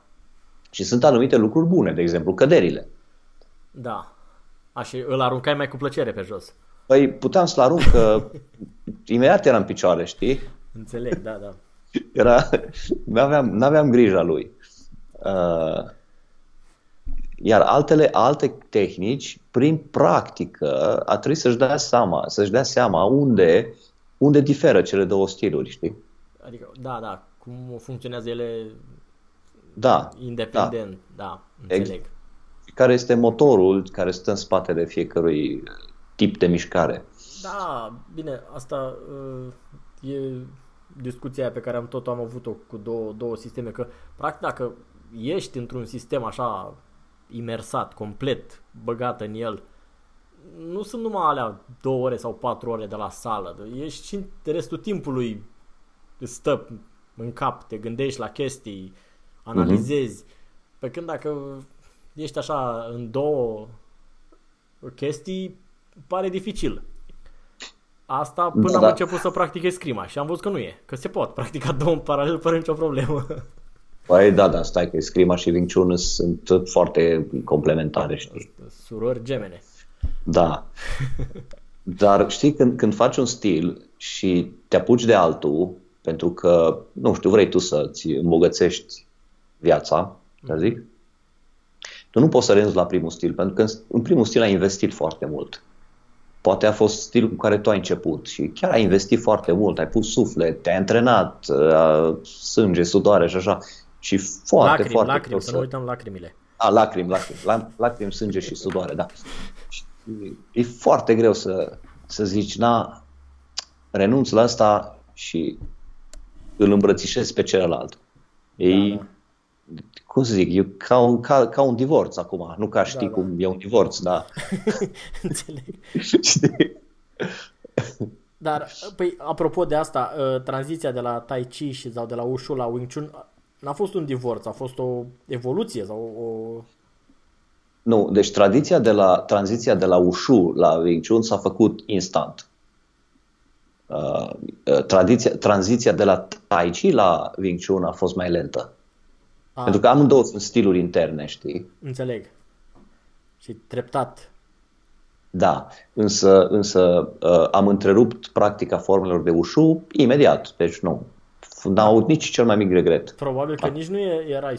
Și sunt anumite lucruri bune, de exemplu, căderile. da. A, și îl aruncai mai cu plăcere pe jos. Păi puteam să-l arunc că imediat era în picioare, știi? Înțeleg, da, da. Era, n-aveam, n-aveam grija lui. Uh, iar altele, alte tehnici, prin practică, a trebuit să-și dea seama, să-și dea seama unde, unde diferă cele două stiluri, știi? Adică, da, da, cum funcționează ele Da. independent, da, înțeleg. Și Care este motorul care stă în spatele fiecărui tip de mișcare. Da, bine, asta uh, e discuția aia pe care am tot am avut-o cu două, două sisteme, că practic dacă ești într-un sistem așa imersat, complet băgat în el, nu sunt numai alea două ore sau patru ore de la sală. Ești și restul timpului stă în cap, te gândești la chestii, analizezi. Uh-huh. Pe când dacă ești așa în două chestii, pare dificil. Asta până da, am da. început să practic scrima și am văzut că nu e, că se pot practica două în paralel fără nicio problemă. Păi da, da, stai că scrima și Wing Chun sunt foarte complementare, știi? Surori gemene. Da. Dar știi, când, când faci un stil și te apuci de altul, pentru că, nu știu, vrei tu să-ți îmbogățești viața, să zic, tu nu poți să renunți la primul stil, pentru că în primul stil ai investit foarte mult. Poate a fost stilul cu care tu ai început și chiar ai investit foarte mult, ai pus suflet, te-ai antrenat, sânge, sudoare și așa. Și foarte, lacrimi, foarte lacrimi, să nu uităm lacrimile. A, lacrimi, lacrimi, lacrimi, sânge și sudoare, da. Și e foarte greu să, să zici, na, renunț la asta și îl îmbrățișez pe celălalt. E, da, da. cum să zic, e ca un, ca, ca un divorț acum, nu ca știi da, cum da. e un divorț, da. Înțeleg. Dar, păi, apropo de asta, ă, tranziția de la Tai Chi și sau de la Wushu la Wing Chun n-a fost un divorț, a fost o evoluție sau o... Nu, deci tradiția de la, tranziția de la Wushu la Wing Chun s-a făcut instant. Uh, uh, tradiția, tranziția de la Tai Chi la Wing Chun a fost mai lentă. A. Pentru că amândouă sunt stiluri interne, știi? Înțeleg. Și treptat. Da, însă, însă uh, am întrerupt practica formelor de ușu imediat, deci nu. N-am avut nici cel mai mic regret. Probabil că da. nici nu erai 100%,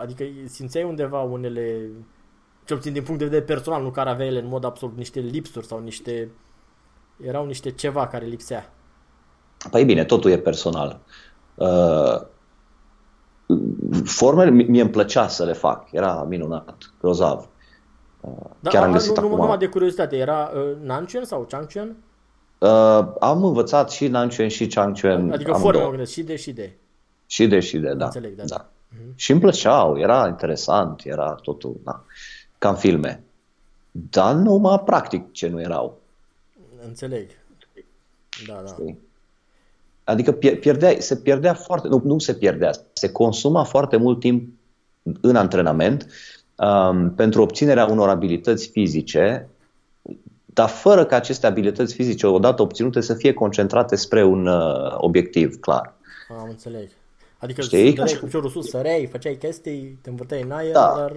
adică simțeai undeva unele, cel puțin din punct de vedere personal, nu care aveai ele în mod absolut niște lipsuri sau niște erau niște ceva care lipsea. Păi bine, totul e personal. Uh, formele mie îmi plăcea să le fac, era minunat, grozav. Uh, da, Chiar am găsit nu, acum... numai de curiozitate, era uh, Nanchuan sau Changchuan? Uh, am învățat și Nanchuan și Changchuan. Adică forme, mă gândesc, și de și de. Și de și de, da. Înțeleg, da. da. Uh-huh. Și îmi plăceau, era interesant, era totul, da. Ca în filme. Dar numai practic ce nu erau. Înțeleg. Da, da. Știi? Adică pierdea, se pierdea foarte, nu, nu se pierdea, se consuma foarte mult timp în antrenament um, pentru obținerea unor abilități fizice, dar fără ca aceste abilități fizice, odată obținute, să fie concentrate spre un uh, obiectiv clar. Am înțeleg. Adică Știi? dădeai cu piciorul sus, săreai, făceai chestii, te învârteai în aer, da. dar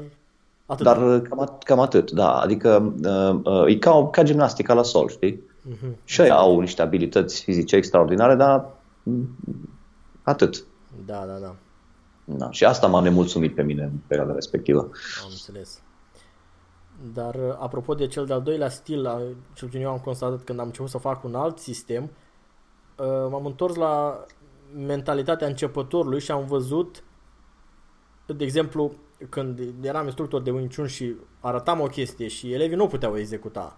atât. Dar cam, cam atât, da. Adică uh, uh, e ca, ca gimnastica la sol, știi? Uh-huh. Și ei au niște abilități fizice extraordinare, dar atât. Da, da, da. da. Și asta m-a nemulțumit pe mine în perioada respectivă. Am înțeles. Dar apropo de cel de-al doilea stil, cel puțin eu am constatat când am început să fac un alt sistem, uh, m-am întors la mentalitatea începătorului și am văzut, de exemplu, când eram instructor de Wing Chun și arătam o chestie și elevii nu puteau executa.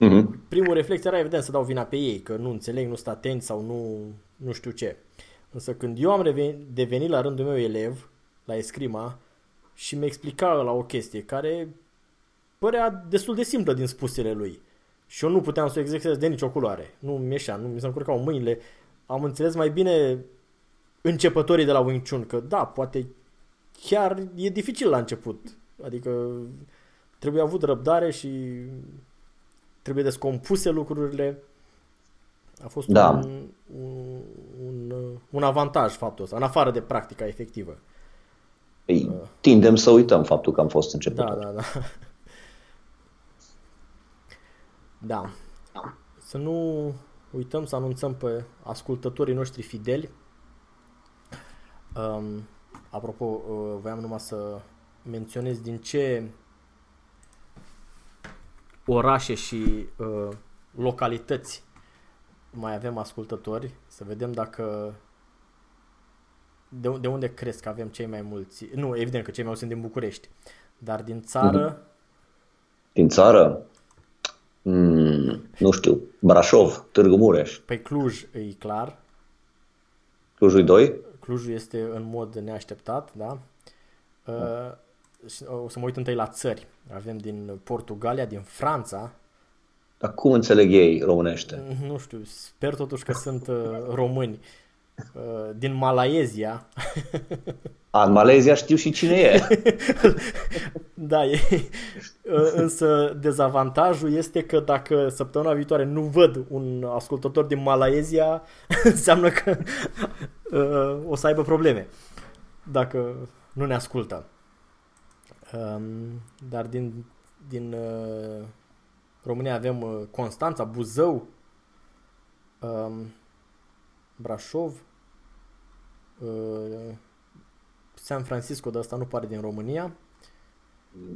Uh-huh. Primul reflex era evident să dau vina pe ei, că nu înțeleg, nu sunt atenți sau nu, nu știu ce. Însă când eu am devenit la rândul meu elev, la escrima, și mi explica la o chestie care părea destul de simplă din spusele lui. Și eu nu puteam să o executez de nicio culoare. Nu mi ieșea, nu mi se încurcau mâinile. Am înțeles mai bine începătorii de la Wing Chun că da, poate chiar e dificil la început. Adică trebuie avut răbdare și trebuie descompuse lucrurile. A fost da. un, un, un, un avantaj faptul ăsta, în afară de practica efectivă. Ei, uh. tindem să uităm faptul că am fost începători. Da, da, da. Da. Să nu uităm să anunțăm pe ascultătorii noștri fideli. Um, apropo, uh, voiam numai să menționez din ce orașe și uh, localități mai avem ascultători, să vedem dacă de, de unde crezi că avem cei mai mulți? Nu, evident că cei mai mulți sunt din București, dar din țară? Mhm. Din țară? Mm, nu știu, Brașov, Târgu Mureș. Pe păi Cluj e clar. Clujul 2? Clujul este în mod neașteptat, da. Uh, o să mă uit întâi la țări. Avem din Portugalia, din Franța. Dar cum înțeleg ei românește? Nu știu, sper totuși că sunt uh, români. Uh, din Malaezia. A, în Malezia știu și cine e. da, e, uh, însă dezavantajul este că dacă săptămâna viitoare nu văd un ascultător din Malaezia, înseamnă că uh, o să aibă probleme dacă nu ne ascultă. Um, dar din, din uh, România avem uh, Constanța, Buzău, um, Brașov, uh, San Francisco, de asta nu pare din România.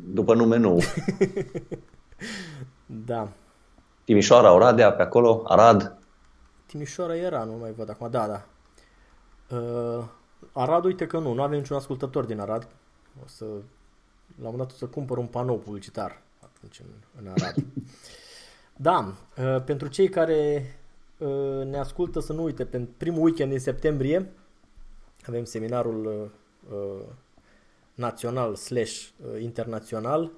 După nume nou. da. Timișoara, Oradea, pe acolo, Arad. Timișoara era, nu mai văd acum, da, da. Uh, Arad, uite că nu, nu avem niciun ascultător din Arad. O să, la un dat o să cumpăr un panou publicitar atunci în, în Arad. da, uh, pentru cei care uh, ne ascultă să nu uite, pentru primul weekend din septembrie avem seminarul uh, național slash internațional.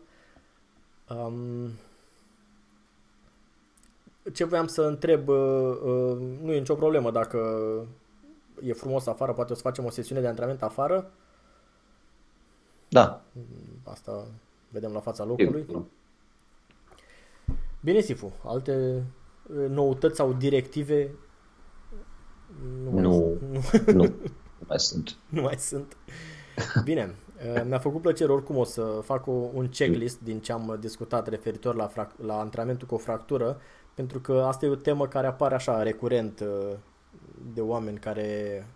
Um, ce voiam să întreb, nu e nicio problemă dacă e frumos afară, poate o să facem o sesiune de antrenament afară. Da. Asta vedem la fața locului. Bine, Sifu, alte noutăți sau directive nu, nu, nu, nu mai sunt. Nu mai sunt. Bine, mi-a făcut plăcere oricum o să fac o, un checklist din ce am discutat referitor la, frac- la antrenamentul cu o fractură, pentru că asta e o temă care apare așa recurent de oameni care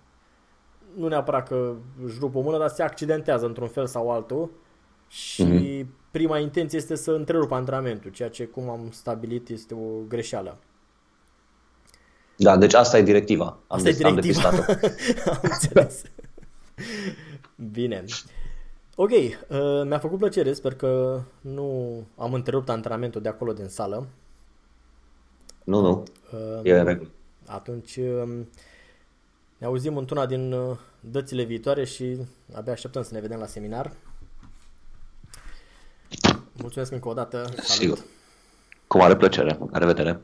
nu neapărat că își rup o mână, dar se accidentează într-un fel sau altul și mm-hmm. prima intenție este să întrerupă antrenamentul, ceea ce, cum am stabilit, este o greșeală. Da, deci asta e directiva. Am asta e directiva. Am, am înțeles. Bine. Ok, uh, mi-a făcut plăcere, sper că nu am întrerupt antrenamentul de acolo din sală. Nu, nu, uh, e în regulă. Atunci um, ne auzim într-una din uh, dățile viitoare și abia așteptăm să ne vedem la seminar. Mulțumesc încă o dată. Salut. Sigur. Cu mare plăcere. La revedere.